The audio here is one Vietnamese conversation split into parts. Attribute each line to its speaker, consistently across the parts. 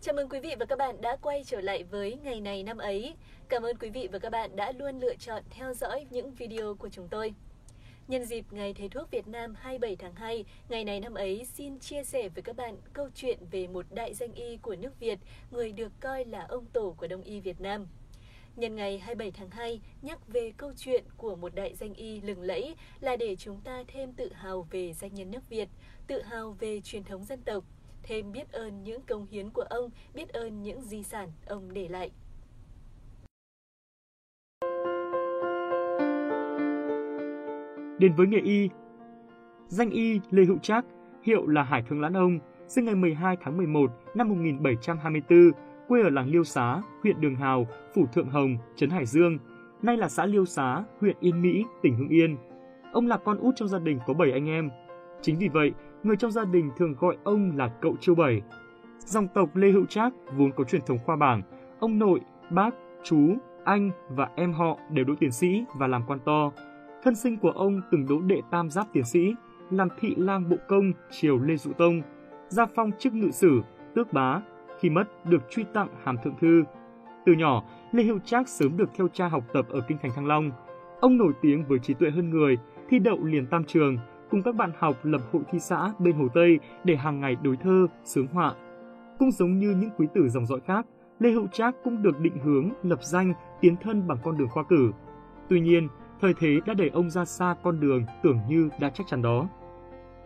Speaker 1: Chào mừng quý vị và các bạn đã quay trở lại với ngày này năm ấy. Cảm ơn quý vị và các bạn đã luôn lựa chọn theo dõi những video của chúng tôi. Nhân dịp Ngày Thầy thuốc Việt Nam 27 tháng 2, ngày này năm ấy xin chia sẻ với các bạn câu chuyện về một đại danh y của nước Việt, người được coi là ông tổ của Đông y Việt Nam. Nhân ngày 27 tháng 2, nhắc về câu chuyện của một đại danh y lừng lẫy là để chúng ta thêm tự hào về danh nhân nước Việt, tự hào về truyền thống dân tộc, thêm biết ơn những công hiến của ông, biết ơn những di sản ông để lại.
Speaker 2: Đến với nghề y, danh y Lê Hữu Trác, hiệu là Hải Thương Lãn Ông, sinh ngày 12 tháng 11 năm 1724, quê ở làng Liêu Xá, huyện Đường Hào, phủ Thượng Hồng, trấn Hải Dương, nay là xã Liêu Xá, huyện Yên Mỹ, tỉnh Hưng Yên. Ông là con út trong gia đình có 7 anh em. Chính vì vậy, người trong gia đình thường gọi ông là cậu chiêu Bảy. Dòng tộc Lê Hữu Trác vốn có truyền thống khoa bảng, ông nội, bác, chú, anh và em họ đều đỗ tiến sĩ và làm quan to. Thân sinh của ông từng đỗ đệ tam giáp tiến sĩ, làm thị lang bộ công triều Lê Dụ Tông, gia phong chức ngự sử, tước bá, khi mất được truy tặng hàm thượng thư. Từ nhỏ, Lê Hữu Trác sớm được theo cha học tập ở kinh thành Thăng Long. Ông nổi tiếng với trí tuệ hơn người, thi đậu liền tam trường, cùng các bạn học lập hội thi xã bên Hồ Tây để hàng ngày đối thơ, sướng họa. Cũng giống như những quý tử dòng dõi khác, Lê Hữu Trác cũng được định hướng, lập danh, tiến thân bằng con đường khoa cử. Tuy nhiên, thời thế đã đẩy ông ra xa con đường tưởng như đã chắc chắn đó.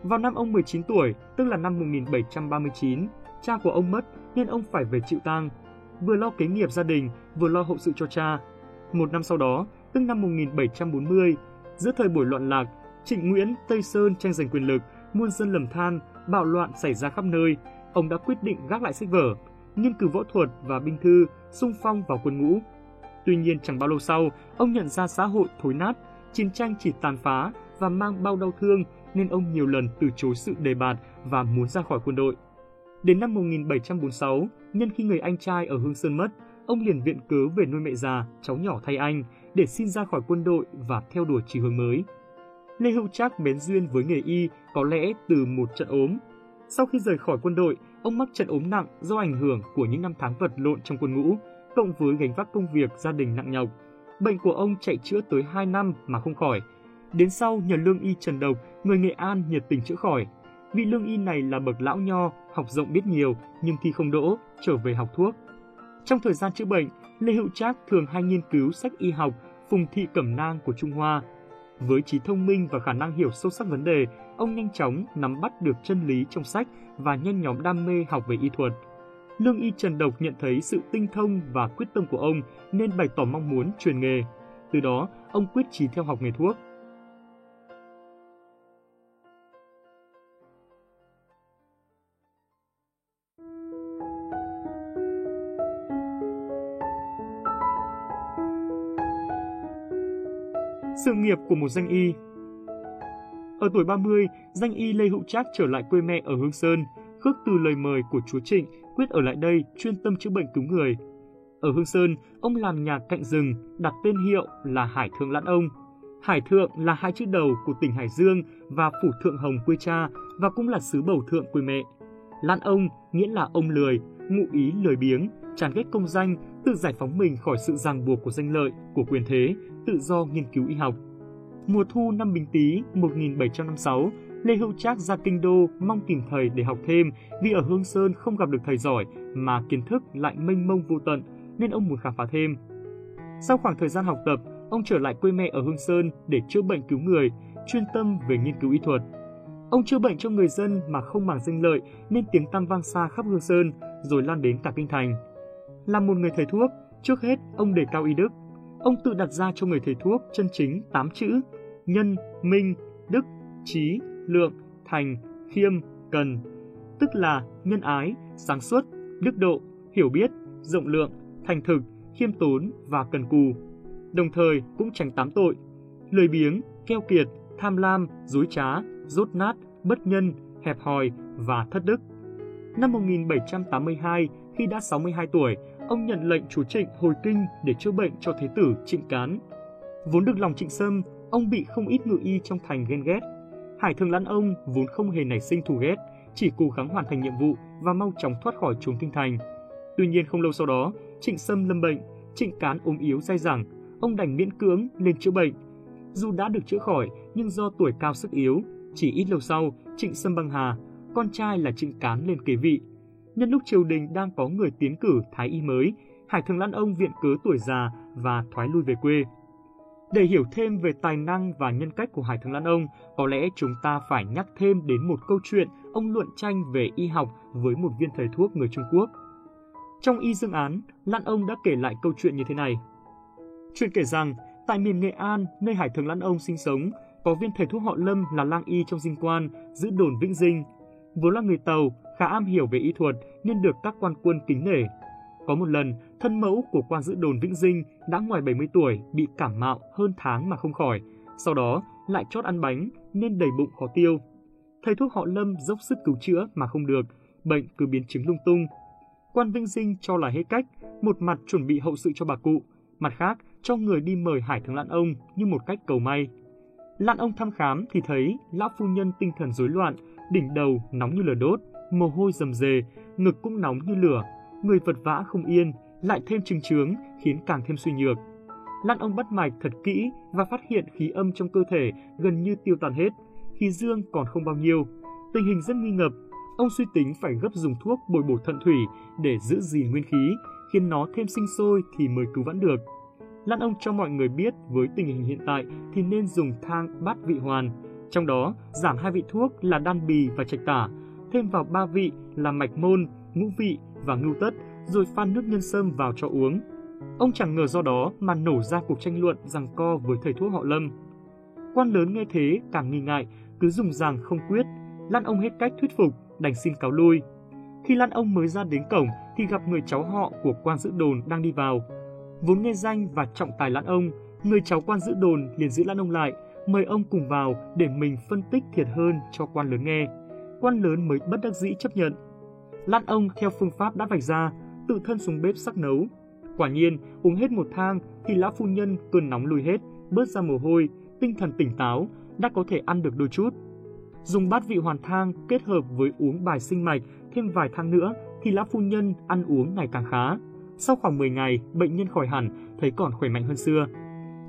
Speaker 2: Vào năm ông 19 tuổi, tức là năm 1739, cha của ông mất nên ông phải về chịu tang, vừa lo kế nghiệp gia đình, vừa lo hậu sự cho cha. Một năm sau đó, tức năm 1740, giữa thời buổi loạn lạc, Trịnh Nguyễn, Tây Sơn tranh giành quyền lực, muôn dân lầm than, bạo loạn xảy ra khắp nơi, ông đã quyết định gác lại sách vở, nghiên cứu võ thuật và binh thư, sung phong vào quân ngũ. Tuy nhiên chẳng bao lâu sau, ông nhận ra xã hội thối nát, chiến tranh chỉ tàn phá và mang bao đau thương nên ông nhiều lần từ chối sự đề bạt và muốn ra khỏi quân đội. Đến năm 1746, nhân khi người anh trai ở Hương Sơn mất, ông liền viện cớ về nuôi mẹ già, cháu nhỏ thay anh để xin ra khỏi quân đội và theo đuổi chỉ hướng mới. Lê Hữu Trác bén duyên với nghề y có lẽ từ một trận ốm. Sau khi rời khỏi quân đội, ông mắc trận ốm nặng do ảnh hưởng của những năm tháng vật lộn trong quân ngũ, cộng với gánh vác công việc gia đình nặng nhọc. Bệnh của ông chạy chữa tới 2 năm mà không khỏi. Đến sau nhờ lương y Trần Độc, người Nghệ An nhiệt tình chữa khỏi. Vị lương y này là bậc lão nho, học rộng biết nhiều nhưng thi không đỗ, trở về học thuốc. Trong thời gian chữa bệnh, Lê Hữu Trác thường hay nghiên cứu sách y học Phùng Thị Cẩm Nang của Trung Hoa. Với trí thông minh và khả năng hiểu sâu sắc vấn đề, ông nhanh chóng nắm bắt được chân lý trong sách và nhân nhóm đam mê học về y thuật. Lương y Trần Độc nhận thấy sự tinh thông và quyết tâm của ông nên bày tỏ mong muốn truyền nghề. Từ đó, ông quyết chí theo học nghề thuốc. Sự nghiệp của một danh y Ở tuổi 30, danh y Lê Hữu Trác trở lại quê mẹ ở Hương Sơn, khước từ lời mời của chúa Trịnh quyết ở lại đây chuyên tâm chữa bệnh cứu người. Ở Hương Sơn, ông làm nhà cạnh rừng, đặt tên hiệu là Hải Thượng Lãn Ông. Hải Thượng là hai chữ đầu của tỉnh Hải Dương và phủ Thượng Hồng quê cha và cũng là xứ bầu thượng quê mẹ. Lãn Ông nghĩa là ông lười, ngụ ý lười biếng, chán ghét công danh, tự giải phóng mình khỏi sự ràng buộc của danh lợi, của quyền thế, tự do nghiên cứu y học. Mùa thu năm Bính Tý 1756, Lê Hữu Trác ra kinh đô mong tìm thầy để học thêm vì ở Hương Sơn không gặp được thầy giỏi mà kiến thức lại mênh mông vô tận nên ông muốn khám phá thêm. Sau khoảng thời gian học tập, ông trở lại quê mẹ ở Hương Sơn để chữa bệnh cứu người, chuyên tâm về nghiên cứu y thuật. Ông chữa bệnh cho người dân mà không màng danh lợi nên tiếng tăm vang xa khắp Hương Sơn rồi lan đến cả kinh thành. Là một người thầy thuốc, trước hết ông đề cao y đức. Ông tự đặt ra cho người thầy thuốc chân chính 8 chữ: nhân, minh, đức, trí, lượng, thành, khiêm, cần, tức là nhân ái, sáng suốt, đức độ, hiểu biết, rộng lượng, thành thực, khiêm tốn và cần cù. Đồng thời cũng tránh tám tội, lười biếng, keo kiệt, tham lam, dối trá, rốt nát, bất nhân, hẹp hòi và thất đức. Năm 1782, khi đã 62 tuổi, ông nhận lệnh chủ trịnh hồi kinh để chữa bệnh cho thế tử Trịnh Cán. Vốn được lòng Trịnh Sâm, ông bị không ít ngự y trong thành ghen ghét. Hải Thường Lãn Ông vốn không hề nảy sinh thù ghét, chỉ cố gắng hoàn thành nhiệm vụ và mau chóng thoát khỏi chốn kinh thành. Tuy nhiên không lâu sau đó, Trịnh Sâm lâm bệnh, Trịnh Cán ốm yếu dai dẳng, ông đành miễn cưỡng lên chữa bệnh. Dù đã được chữa khỏi, nhưng do tuổi cao sức yếu, chỉ ít lâu sau, Trịnh Sâm băng hà, con trai là Trịnh Cán lên kế vị. Nhân lúc triều đình đang có người tiến cử thái y mới, Hải Thường Lan ông viện cớ tuổi già và thoái lui về quê. Để hiểu thêm về tài năng và nhân cách của Hải Thường Lan ông, có lẽ chúng ta phải nhắc thêm đến một câu chuyện ông luận tranh về y học với một viên thầy thuốc người Trung Quốc. Trong y dương án, Lan ông đã kể lại câu chuyện như thế này. Chuyện kể rằng, tại miền Nghệ An, nơi Hải Thường Lan ông sinh sống, có viên thầy thuốc họ Lâm là lang y trong dinh quan, giữ đồn Vĩnh Dinh. Vốn là người Tàu, khá am hiểu về y thuật nên được các quan quân kính nể. Có một lần, thân mẫu của quan giữ đồn Vĩnh Dinh đã ngoài 70 tuổi bị cảm mạo hơn tháng mà không khỏi, sau đó lại chót ăn bánh nên đầy bụng khó tiêu. Thầy thuốc họ Lâm dốc sức cứu chữa mà không được, bệnh cứ biến chứng lung tung. Quan Vĩnh Dinh cho là hết cách, một mặt chuẩn bị hậu sự cho bà cụ, mặt khác cho người đi mời Hải thượng Lan ông như một cách cầu may. Lan ông thăm khám thì thấy lão phu nhân tinh thần rối loạn, đỉnh đầu nóng như lửa đốt, mồ hôi rầm rề, ngực cũng nóng như lửa, người vật vã không yên, lại thêm trừng trướng khiến càng thêm suy nhược. Lăn ông bắt mạch thật kỹ và phát hiện khí âm trong cơ thể gần như tiêu tan hết, khí dương còn không bao nhiêu. Tình hình rất nghi ngập, ông suy tính phải gấp dùng thuốc bồi bổ thận thủy để giữ gìn nguyên khí, khiến nó thêm sinh sôi thì mới cứu vãn được. Lan ông cho mọi người biết với tình hình hiện tại thì nên dùng thang bát vị hoàn, trong đó giảm hai vị thuốc là đan bì và trạch tả, thêm vào ba vị là mạch môn, ngũ vị và ngưu tất, rồi phan nước nhân sâm vào cho uống. Ông chẳng ngờ do đó mà nổ ra cuộc tranh luận rằng co với thầy thuốc họ Lâm. Quan lớn nghe thế càng nghi ngại, cứ dùng rằng không quyết, Lan ông hết cách thuyết phục, đành xin cáo lui. Khi Lan ông mới ra đến cổng thì gặp người cháu họ của quan giữ đồn đang đi vào. Vốn nghe danh và trọng tài Lan ông, người cháu quan giữ đồn liền giữ Lan ông lại, mời ông cùng vào để mình phân tích thiệt hơn cho quan lớn nghe. Quan lớn mới bất đắc dĩ chấp nhận. Lan ông theo phương pháp đã vạch ra, tự thân xuống bếp sắc nấu. Quả nhiên, uống hết một thang thì lão phu nhân cơn nóng lùi hết, bớt ra mồ hôi, tinh thần tỉnh táo, đã có thể ăn được đôi chút. Dùng bát vị hoàn thang kết hợp với uống bài sinh mạch thêm vài thang nữa thì lão phu nhân ăn uống ngày càng khá. Sau khoảng 10 ngày, bệnh nhân khỏi hẳn, thấy còn khỏe mạnh hơn xưa.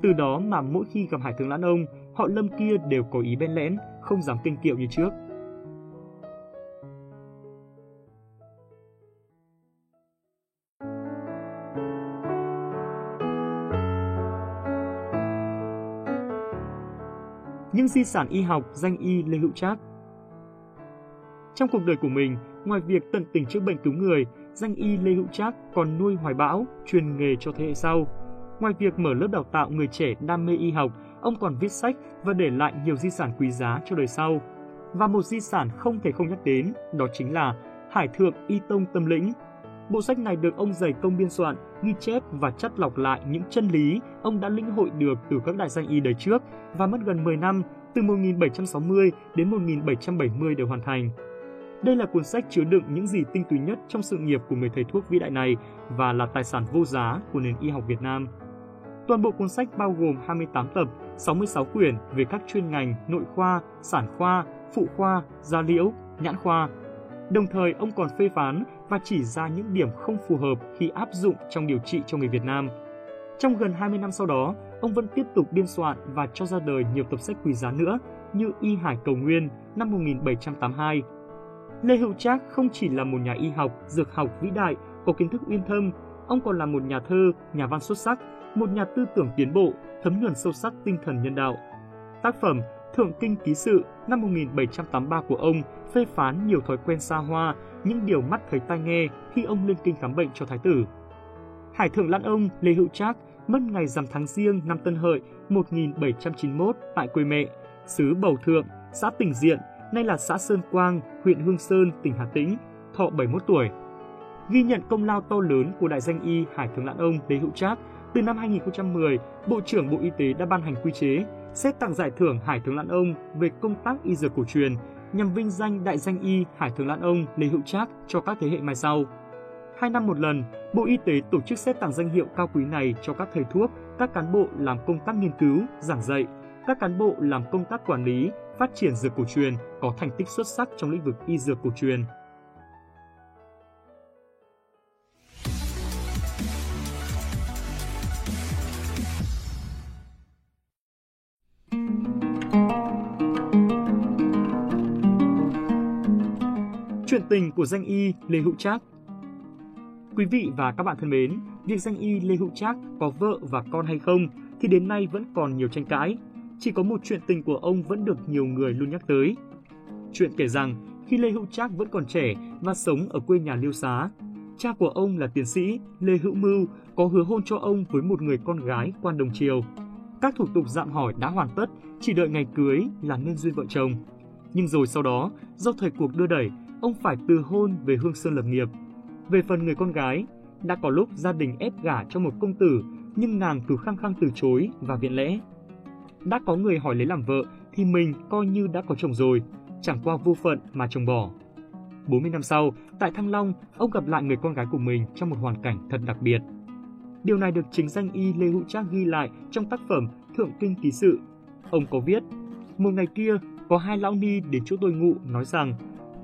Speaker 2: Từ đó mà mỗi khi gặp Hải tướng Lãn Ông, họ Lâm kia đều có ý bên lẽn, không dám kinh kiệu như trước. những di sản y học danh y Lê Hữu Trác. Trong cuộc đời của mình, ngoài việc tận tình chữa bệnh cứu người, danh y Lê Hữu Trác còn nuôi hoài bão, truyền nghề cho thế hệ sau. Ngoài việc mở lớp đào tạo người trẻ đam mê y học, ông còn viết sách và để lại nhiều di sản quý giá cho đời sau. Và một di sản không thể không nhắc đến, đó chính là Hải Thượng Y Tông Tâm Lĩnh, Bộ sách này được ông dày công biên soạn, ghi chép và chắt lọc lại những chân lý ông đã lĩnh hội được từ các đại danh y đời trước và mất gần 10 năm, từ 1760 đến 1770 để hoàn thành. Đây là cuốn sách chứa đựng những gì tinh túy nhất trong sự nghiệp của người thầy thuốc vĩ đại này và là tài sản vô giá của nền y học Việt Nam. Toàn bộ cuốn sách bao gồm 28 tập, 66 quyển về các chuyên ngành nội khoa, sản khoa, phụ khoa, da liễu, nhãn khoa. Đồng thời, ông còn phê phán và chỉ ra những điểm không phù hợp khi áp dụng trong điều trị cho người Việt Nam. Trong gần 20 năm sau đó, ông vẫn tiếp tục biên soạn và cho ra đời nhiều tập sách quý giá nữa như Y Hải Cầu Nguyên năm 1782. Lê Hữu Trác không chỉ là một nhà y học, dược học vĩ đại, có kiến thức uyên thâm, ông còn là một nhà thơ, nhà văn xuất sắc, một nhà tư tưởng tiến bộ, thấm nhuần sâu sắc tinh thần nhân đạo. Tác phẩm Thượng Kinh Ký Sự năm 1783 của ông phê phán nhiều thói quen xa hoa, những điều mắt thấy tai nghe khi ông lên kinh khám bệnh cho thái tử. Hải thượng lãn ông Lê Hữu Trác mất ngày rằm tháng riêng năm Tân Hợi 1791 tại quê mẹ, xứ Bầu Thượng, xã Tỉnh Diện, nay là xã Sơn Quang, huyện Hương Sơn, tỉnh Hà Tĩnh, thọ 71 tuổi. Ghi nhận công lao to lớn của đại danh y Hải thượng lãn ông Lê Hữu Trác, từ năm 2010, Bộ trưởng Bộ Y tế đã ban hành quy chế xét tặng giải thưởng Hải Thượng Lãn Ông về công tác y dược cổ truyền nhằm vinh danh đại danh y Hải Thượng Lãn Ông Lê Hữu Trác cho các thế hệ mai sau. Hai năm một lần, Bộ Y tế tổ chức xét tặng danh hiệu cao quý này cho các thầy thuốc, các cán bộ làm công tác nghiên cứu, giảng dạy, các cán bộ làm công tác quản lý, phát triển dược cổ truyền có thành tích xuất sắc trong lĩnh vực y dược cổ truyền. Chuyện tình của danh y Lê Hữu Trác Quý vị và các bạn thân mến, việc danh y Lê Hữu Trác có vợ và con hay không thì đến nay vẫn còn nhiều tranh cãi. Chỉ có một chuyện tình của ông vẫn được nhiều người luôn nhắc tới. Chuyện kể rằng, khi Lê Hữu Trác vẫn còn trẻ và sống ở quê nhà Liêu Xá, cha của ông là tiến sĩ Lê Hữu Mưu có hứa hôn cho ông với một người con gái quan đồng triều. Các thủ tục dạm hỏi đã hoàn tất, chỉ đợi ngày cưới là nên duyên vợ chồng. Nhưng rồi sau đó, do thời cuộc đưa đẩy, ông phải từ hôn về Hương Sơn lập nghiệp. Về phần người con gái, đã có lúc gia đình ép gả cho một công tử, nhưng nàng cứ khăng khăng từ chối và viện lẽ. Đã có người hỏi lấy làm vợ thì mình coi như đã có chồng rồi, chẳng qua vô phận mà chồng bỏ. 40 năm sau, tại Thăng Long, ông gặp lại người con gái của mình trong một hoàn cảnh thật đặc biệt. Điều này được chính danh y Lê Hữu Trác ghi lại trong tác phẩm Thượng Kinh Ký Sự. Ông có viết, một ngày kia, có hai lão ni đến chỗ tôi ngụ nói rằng,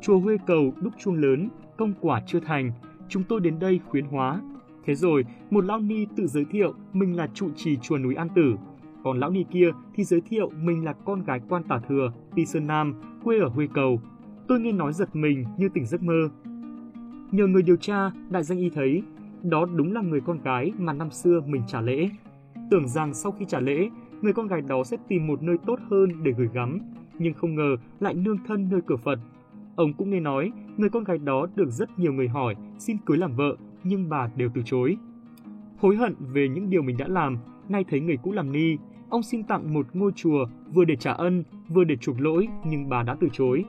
Speaker 2: chùa Huê Cầu đúc chuông lớn, công quả chưa thành, chúng tôi đến đây khuyến hóa. Thế rồi, một lão ni tự giới thiệu mình là trụ trì chùa núi An Tử, còn lão ni kia thì giới thiệu mình là con gái quan tả thừa, Ti Sơn Nam, quê ở Huê Cầu. Tôi nghe nói giật mình như tỉnh giấc mơ. Nhờ người điều tra, đại danh y thấy đó đúng là người con gái mà năm xưa mình trả lễ. Tưởng rằng sau khi trả lễ, người con gái đó sẽ tìm một nơi tốt hơn để gửi gắm, nhưng không ngờ lại nương thân nơi cửa Phật. Ông cũng nghe nói người con gái đó được rất nhiều người hỏi xin cưới làm vợ, nhưng bà đều từ chối. Hối hận về những điều mình đã làm, nay thấy người cũ làm ni, ông xin tặng một ngôi chùa vừa để trả ân, vừa để chuộc lỗi, nhưng bà đã từ chối.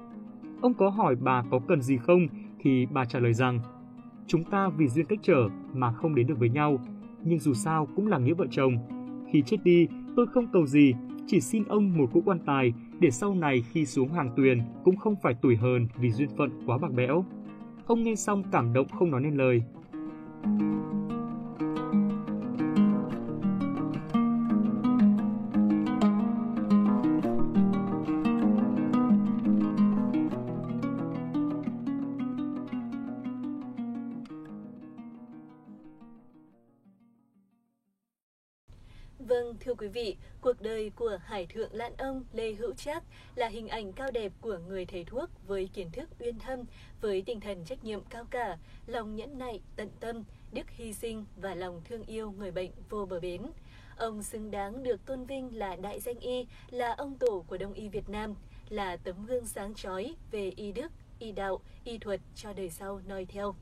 Speaker 2: Ông có hỏi bà có cần gì không, thì bà trả lời rằng Chúng ta vì duyên cách trở mà không đến được với nhau, nhưng dù sao cũng là nghĩa vợ chồng. Khi chết đi, tôi không cầu gì, chỉ xin ông một cỗ quan tài để sau này khi xuống hàng tuyền cũng không phải tủi hờn vì duyên phận quá bạc bẽo. Ông nghe xong cảm động không nói nên lời.
Speaker 1: Đời của Hải Thượng Lãn Ông Lê Hữu Trác là hình ảnh cao đẹp của người thầy thuốc với kiến thức uyên thâm, với tinh thần trách nhiệm cao cả, lòng nhẫn nại, tận tâm, đức hy sinh và lòng thương yêu người bệnh vô bờ bến. Ông xứng đáng được tôn vinh là đại danh y, là ông tổ của Đông y Việt Nam, là tấm gương sáng chói về y đức, y đạo, y thuật cho đời sau noi theo.